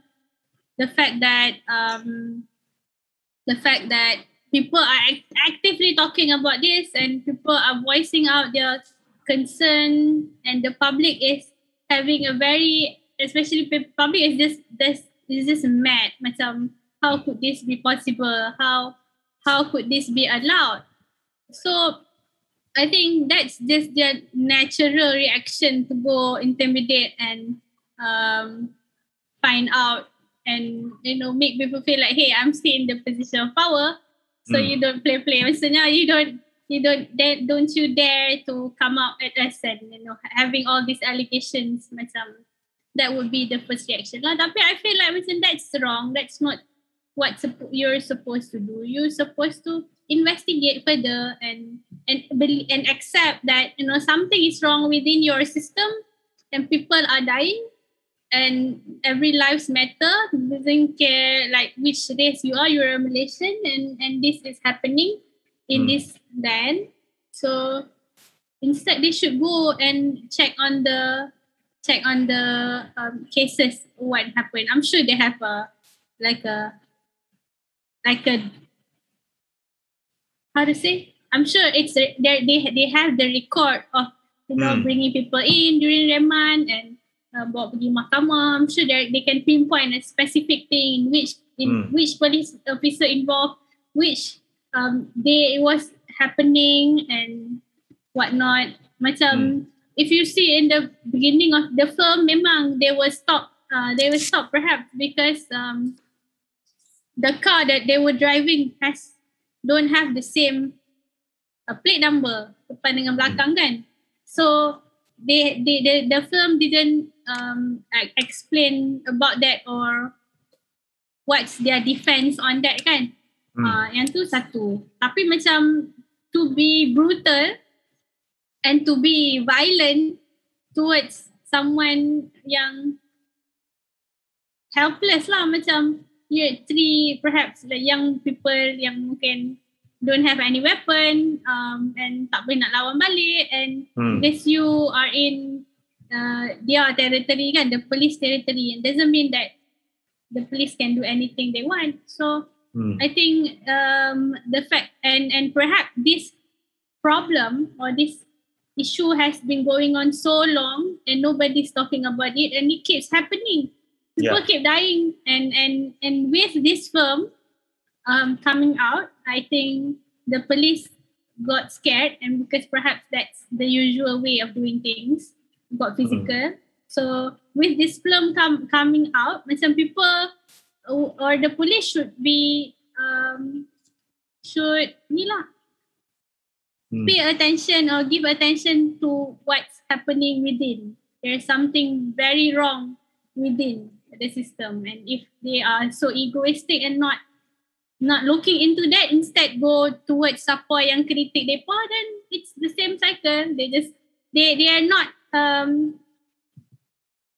the fact that um, the fact that people are act- actively talking about this and people are voicing out their concern and the public is having a very especially public is just this is just mad macam how could this be possible? How how could this be allowed? So I think that's just their natural reaction to go intimidate and um, find out and you know make people feel like hey I'm still in the position of power. So mm. you don't play play. Maksudnya you don't you don't dare, don't you dare to come out at us and you know having all these allegations macam that would be the first reaction. Lah tapi I feel like macam that's wrong. That's not what you're supposed to do. You're supposed to investigate further and and and accept that you know something is wrong within your system and people are dying and every lives matter doesn't care like which race you are you're a malaysian and and this is happening in mm. this land so instead they should go and check on the check on the um, cases what happened i'm sure they have a like a like a how to say i'm sure it's they they they have the record of you know mm. bringing people in during remand and uh, bawa pergi mahkamah i'm sure they they can pinpoint a specific thing in which in mm. which police officer involved which um day it was happening and whatnot macam mm. if you see in the beginning of the film memang they were stopped uh, they were stopped perhaps because um the car that they were driving has don't have the same uh, plate number depan dengan belakang kan so they, they the the film didn't um explain about that or what's their defense on that kan? Hmm. uh, yang tu satu. Tapi macam to be brutal and to be violent towards someone yang helpless lah. Macam you actually perhaps the young people yang mungkin don't have any weapon um, and tak boleh nak lawan balik and hmm. you are in uh, their territory kan the police territory and doesn't mean that the police can do anything they want so hmm. I think um, the fact and and perhaps this problem or this issue has been going on so long and nobody's talking about it and it keeps happening people yeah. keep dying and and and with this film um coming out i think the police got scared and because perhaps that's the usual way of doing things got physical so with this film come, coming out some people or, or the police should be um, should ni lah Hmm. pay attention or give attention to what's happening within. There's something very wrong within the system, and if they are so egoistic and not not looking into that, instead go towards siapa yang kritik depa, then it's the same cycle. They just they they are not um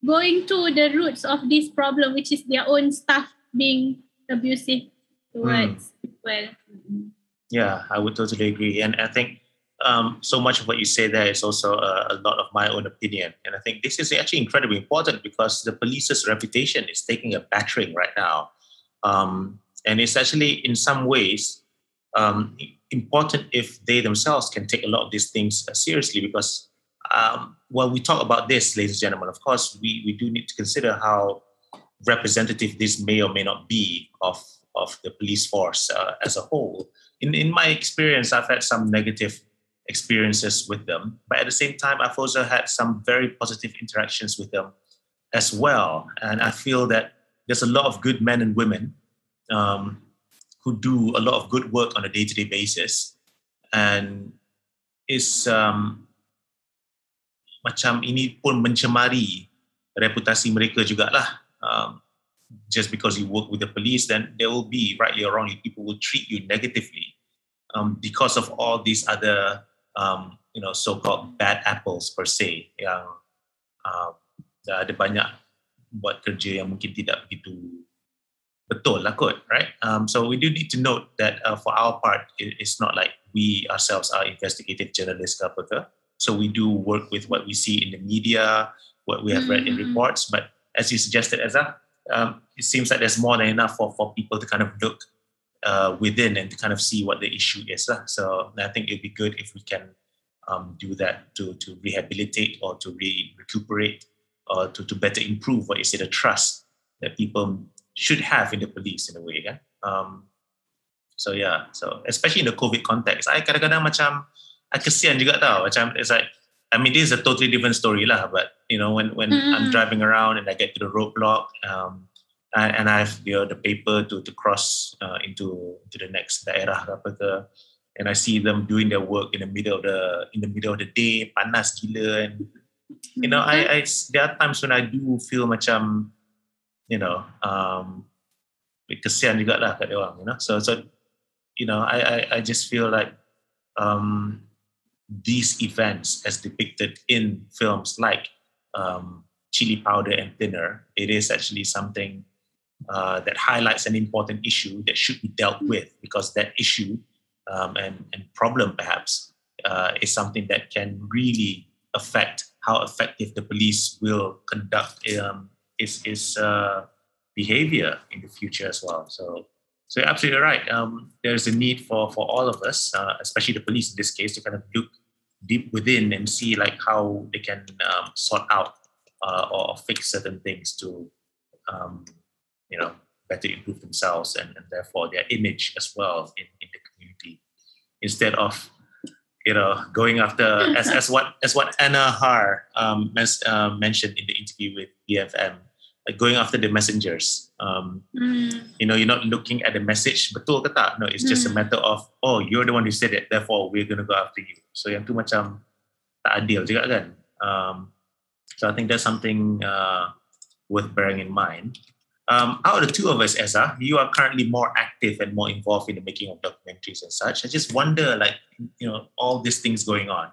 going to the roots of this problem, which is their own staff being abusive towards people. Mm. Yeah, I would totally agree. And I think um, so much of what you say there is also a, a, lot of my own opinion. And I think this is actually incredibly important because the police's reputation is taking a battering right now. Um, and it's actually, in some ways, um, important if they themselves can take a lot of these things uh, seriously because um, while we talk about this, ladies and gentlemen, of course, we, we do need to consider how representative this may or may not be of, of the police force uh, as a whole in, in my experience, I've had some negative experiences with them, but at the same time, I've also had some very positive interactions with them as well. And I feel that there's a lot of good men and women um, who do a lot of good work on a day to day basis. And it's um, macam ini pun mencemari reputasi mereka jugalah. Um, just because you work with the police, then there will be, rightly or wrongly, people will treat you negatively um, because of all these other, um, you know, so-called bad apples per se yang uh, ada banyak buat kerja yang mungkin tidak begitu betul lah kot, right? Um, so we do need to note that uh, for our part, it, it's not like we ourselves are investigative journalists ke apa ke. So we do work with what we see in the media, what we have read in Mm. reports, but as you suggested, Eza, um, it seems like there's more than enough for, for people to kind of look uh, within and to kind of see what the issue is. lah. So I think it'd be good if we can um, do that to, to rehabilitate or to re- recuperate or to, to better improve what you say the trust that people should have in the police in a way. Yeah? Um, so yeah, so especially in the COVID context, I kadang-kadang macam I kesian juga tau. Macam it's like I mean, this is a totally different story lah. But you know, when when I'm Mm. driving around and I get to the roadblock, um, I, and I have you know, the paper to to cross uh, into to the next daerah ke apa ke, and I see them doing their work in the middle of the in the middle of the day, panas gila, and you know, I, I there are times when I do feel macam, you know, um, kesian juga lah kat dia orang, you know. So so, you know, I I, I just feel like um, these events as depicted in films like um, Chili Powder and Thinner, it is actually something uh, that highlights an important issue that should be dealt with because that issue um, and, and problem perhaps uh, is something that can really affect how effective the police will conduct um, its, its uh, behavior in the future as well. So, so you're absolutely right. Um, there's a need for, for all of us, uh, especially the police in this case, to kind of look deep within and see like how they can um, sort out uh, or, fix certain things to, um, you know, better improve themselves and, and therefore their image as well in, in the community, instead of you know going after as, as what as what Anna Har um, mes- uh, mentioned in the interview with BFM, like going after the messengers. Um, Mm. you know, you're not looking at the message betul ke tak? No, it's just a Hmm. matter of oh, you're the one who said it, therefore we're going to go after you. So yang tu macam tak adil juga kan? Um, so I think that's something uh, worth bearing in mind. Um, out of the two of us, Eza, you are currently more active and more involved in the making of documentaries and such. I just wonder, like, you know, all these things going on.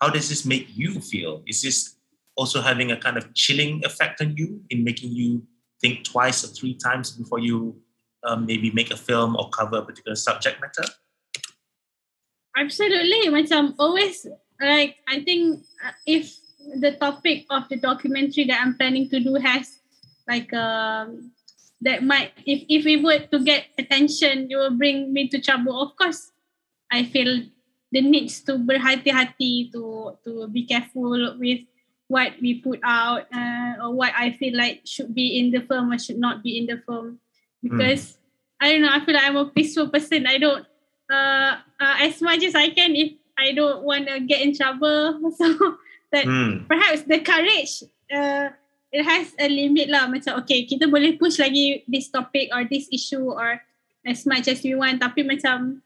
How does this make you feel? Is this also having a kind of chilling effect on you in making you think twice or three times before you um, maybe make a film or cover a particular subject matter? Absolutely. Macam always, like, I think uh, if the topic of the documentary that I'm planning to do has like um that might if if we were to get attention, you will bring me to trouble. Of course, I feel the needs to berhati-hati to to be careful with what we put out uh, or what I feel like should be in the film or should not be in the film because I don't know. I feel like I'm a peaceful person. I don't uh, uh, as much as I can if I don't want to get in trouble. So that Hmm. perhaps the courage uh, it has a limit lah. Macam okay kita boleh push lagi this topic or this issue or as much as we want. Tapi macam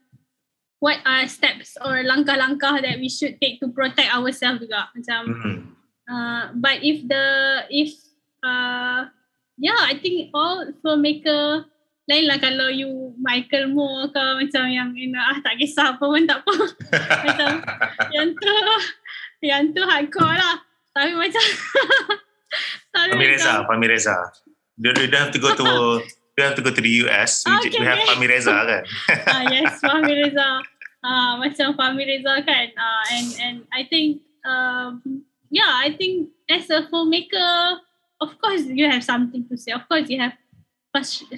what are steps or langkah-langkah that we should take to protect ourselves juga? Macam Hmm. uh, but if the if uh, yeah I think all filmmaker lain lah kalau you Michael Moore ke macam yang you know, ah tak kisah apa pun tak apa. Macam yang tu yang tu hardcore lah. Tapi macam tapi Fahmi Reza, macam- Fahmi Reza. You don't have to go to you have to go to the US. We, Okay, we have. Fahmi kan. ah yes Fahmi Reza ah macam Fahmi Reza kan ah and and I think um yeah I think as a filmmaker of course you have something to say of course you have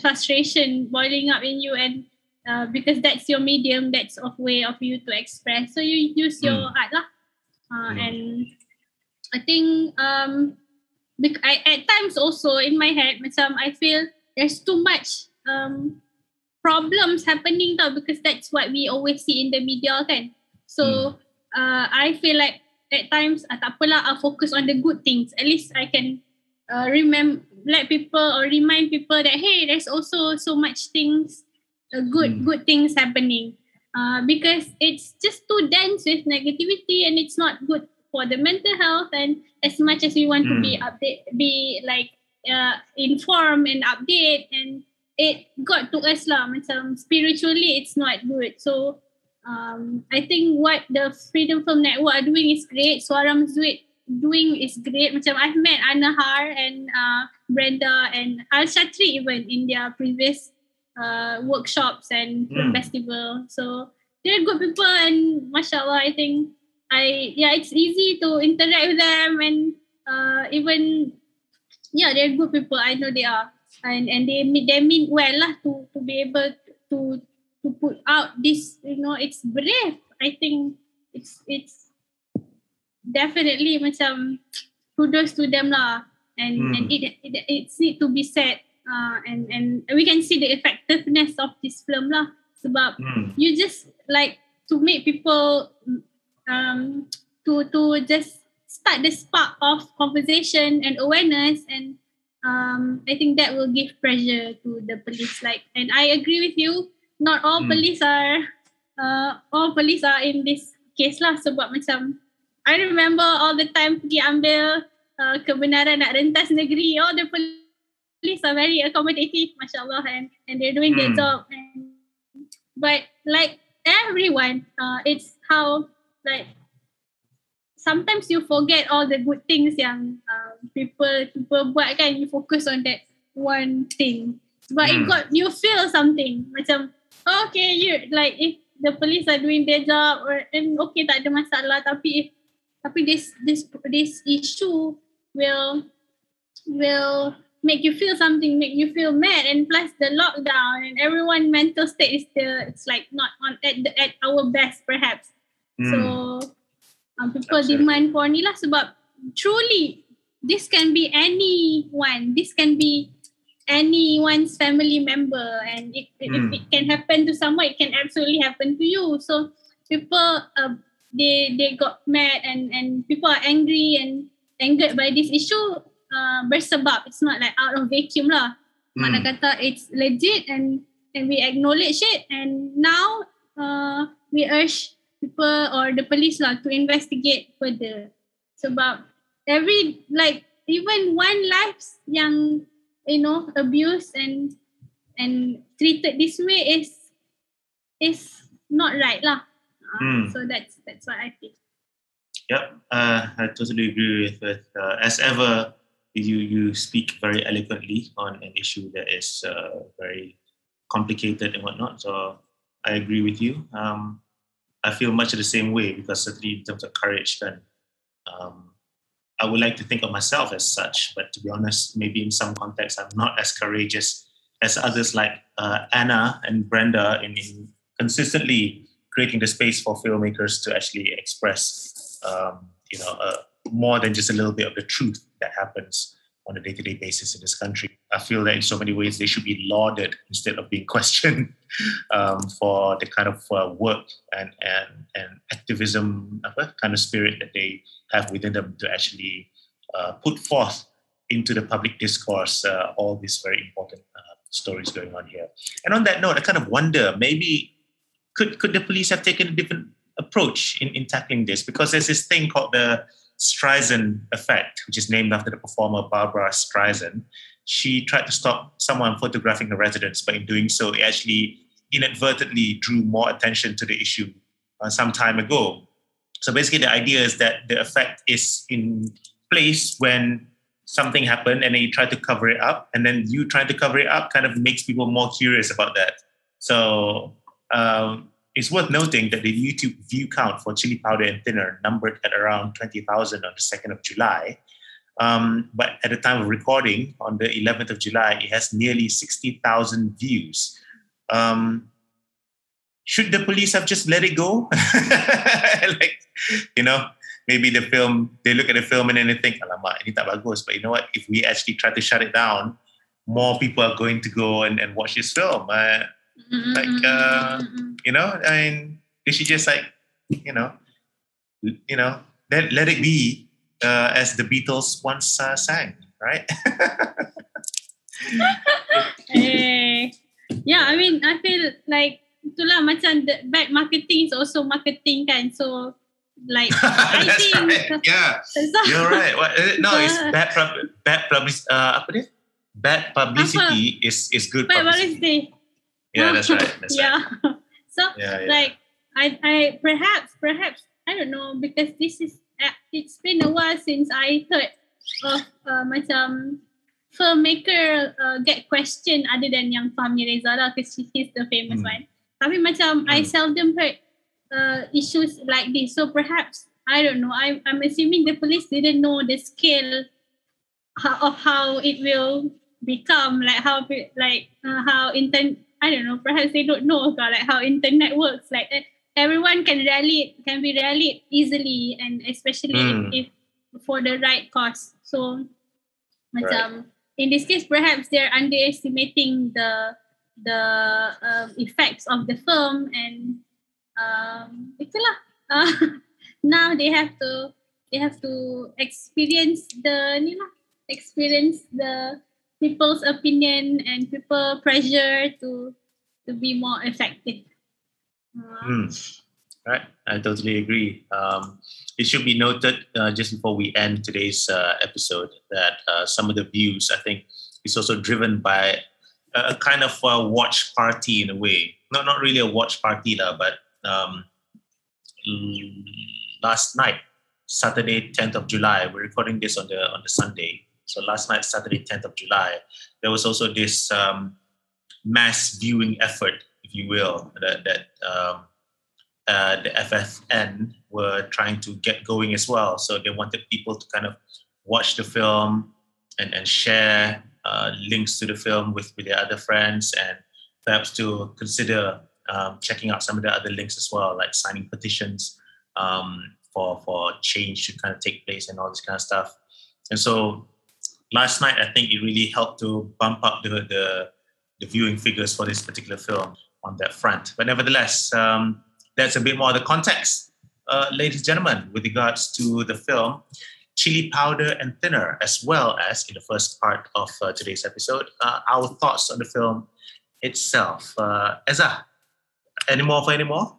frustration boiling up in you and uh, because that's your medium that's a way of you to express so you use your art lah uh, Mm. and I think um I, at times also in my head macam I feel there's too much um problems happening tau because that's what we always see in the media kan. So uh, I feel like at times uh, tak apalah I'll focus on the good things. At least I can uh, remember let people or remind people that hey there's also so much things uh, good Hmm. good things happening. Uh, because it's just too dense with negativity and it's not good for the mental health and as much as we want to be update be like uh, informed and update and it got to us lah. Macam spiritually it's not good. So um, I think what the Freedom Film Network are doing is great. Suara Mazzuit doing is great. Macam I've met Anna Har and uh, Brenda and Al Shatri even in their previous uh, workshops and film Hmm. festival. So they're good people and mashallah I think I yeah it's easy to interact with them and uh, even yeah they're good people I know they are and and they mean they mean well lah to to be able to to put out this you know it's brave I think it's it's definitely macam kudos to them lah and Hmm. and it, it it's need to be said uh, and and we can see the effectiveness of this film lah sebab Hmm. you just like to make people um to to just start the spark of conversation and awareness and um I think that will give pressure to the police like and I agree with you not all Hmm. police are uh, all police are in this case lah sebab macam I remember all the time pergi ambil uh, kebenaran nak rentas negeri all the police are very accommodative mashallah and and they're doing their Hmm. job and but like everyone uh, it's how like sometimes you forget all the good things yang uh, people people buat kan you focus on that one thing. But it Hmm. got you feel something. Macam oh, okay you like if the police are doing their job or and okay tak ada masalah tapi if tapi this this this issue will will make you feel something make you feel mad. And plus the lockdown and everyone mental state is still it's like not on at the, at our best perhaps Hmm. so um, people Absolutely. demand for ni lah sebab truly this can be anyone this can be anyone's family member and it, if Hmm. it can happen to someone it can absolutely happen to you so people uh, they they got mad and and people are angry and angered by this issue uh, bersebab it's not like out of vacuum lah mana Hmm. kata it's legit and and we acknowledge it and now uh, we urge people or the police lah to investigate further sebab every like even one lives yang you know abused and and treated this way is is not right lah uh, so that's that's what I think Yep, uh, I totally agree with with uh, as ever. You you speak very eloquently on an issue that is uh, very complicated and whatnot. So I agree with you. Um, I feel much of the same way because certainly in terms of courage, then um, I would like to think of myself as such. But to be honest, maybe in some contexts, I'm not as courageous as others like uh, Anna and Brenda in, in consistently creating the space for filmmakers to actually express, um, you know, uh, more than just a little bit of the truth that happens on a day-to-day basis in this country. I feel that in so many ways they should be lauded instead of being questioned um, for the kind of uh, work and, and, and activism uh, kind of spirit that they have within them to actually uh, put forth into the public discourse uh, all these very important uh, stories going on here. And on that note, I kind of wonder maybe could could the police have taken a different approach in, in tackling this? Because there's this thing called the Streisand effect, which is named after the performer Barbra Streisand. She tried to stop someone photographing the residence, but in doing so, it actually inadvertently drew more attention to the issue uh, some time ago. So basically, the idea is that the effect is in place when something happened and then you try to cover it up, and then you trying to cover it up kind of makes people more curious about that. So um, it's worth noting that the YouTube view count for Chili Powder and Thinner numbered at around 20,000 on the 2nd of July. Um, but at the time of recording, on the 11th of July, it has nearly 60,000 views. Um, should the police have just let it go? like, you know, maybe the film, they look at the film and then they think, alamak, ini tak bagus. But you know what? If we actually try to shut it down, more people are going to go and, and watch this film. Uh, like, uh, you know, I mean, they should just like, you know, you know, let, let it be uh, as the Beatles once uh, sang, right? eh, yeah, I mean, I feel like itulah macam the bad marketing is also marketing kan. So like I think right. Yeah, so, you're right. What, uh, no, it's bad, pub- bad publicity. Uh, apa dia? Bad publicity is is good bad publicity. publicity. Yeah, that's right. That's right. yeah. so Yeah, yeah. like I I perhaps perhaps I don't know because this is uh, it's been a while since I heard of uh, macam filmmaker uh, get question other than yang Fahmi Reza lah because he's the famous Hmm. one. Tapi macam I Hmm. seldom heard uh, issues like this. So perhaps I don't know. I I'm assuming the police didn't know the scale of how it will become like how like uh, how internet I don't know perhaps they don't know about like how internet works like everyone can rally can be rallied easily and especially Hmm. if, if for the right cause. So macam in this case perhaps they're underestimating the the um, effects of the film and um itulah. Uh, now they have to they have to experience the ni lah experience the people's opinion and people pressure to to be more effective. Uh, Hmm. Right, I totally agree. Um, it should be noted uh, just before we end today's uh, episode that uh, some of the views, I think, is also driven by a, a kind of uh watch party in a way. Not not really a watch party, lah, but um, last night, Saturday, 10th of July, we're recording this on the on the Sunday. So last night, Saturday, 10th of July, there was also this um, mass viewing effort, if you will, that, that um, uh, the FFN were trying to get going as well. So they wanted people to kind of watch the film and, and share uh, links to the film with, with their other friends and perhaps to consider um, checking out some of the other links as well, like signing petitions um, for, for change to kind of take place and all this kind of stuff. And so last night, I think it really helped to bump up the, the, the viewing figures for this particular film on that front. But nevertheless, um, that's a bit more of the context, uh, ladies and gentlemen, with regards to the film Chili Powder and Thinner, as well as in the first part of uh, today's episode, uh, our thoughts on the film itself. Uh, Eza, any more for any more?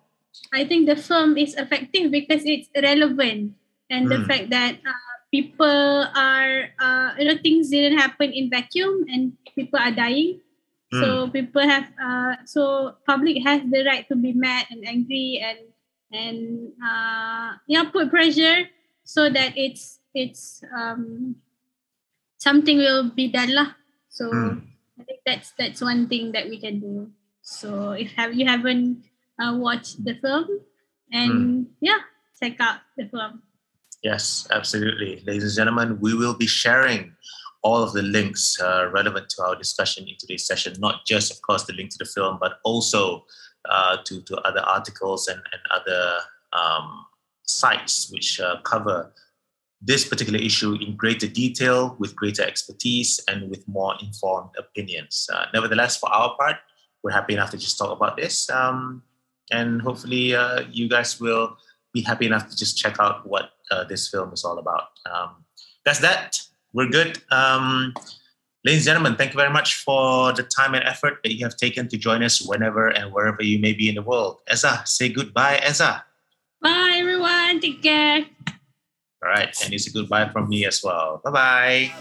I think the film is effective because it's relevant, and the Mm. fact that uh, people are, uh, you know, things didn't happen in vacuum, and people are dying. So people have, uh, so public has the right to be mad and angry and and uh, yeah, put pressure so that it's it's um, something will be done lah. So Mm. I think that's that's one thing that we can do. So if have you haven't uh, watched the film, and yeah, check out the film. Yes, absolutely. Ladies and gentlemen, we will be sharing all of the links uh, relevant to our discussion in today's session, not just, of course, the link to the film, but also uh, to, to other articles and, and other um, sites which uh, cover this particular issue in greater detail, with greater expertise, and with more informed opinions. Uh, nevertheless, for our part, we're happy enough to just talk about this. Um, and hopefully, uh, you guys will be happy enough to just check out what uh, this film is all about. Um, that's that. We're good. Um, ladies and gentlemen, thank you very much for the time and effort that you have taken to join us whenever and wherever you may be in the world. Eza, say goodbye, Eza. Bye, everyone. Take care. All right, and it's a goodbye from me as well. Bye bye.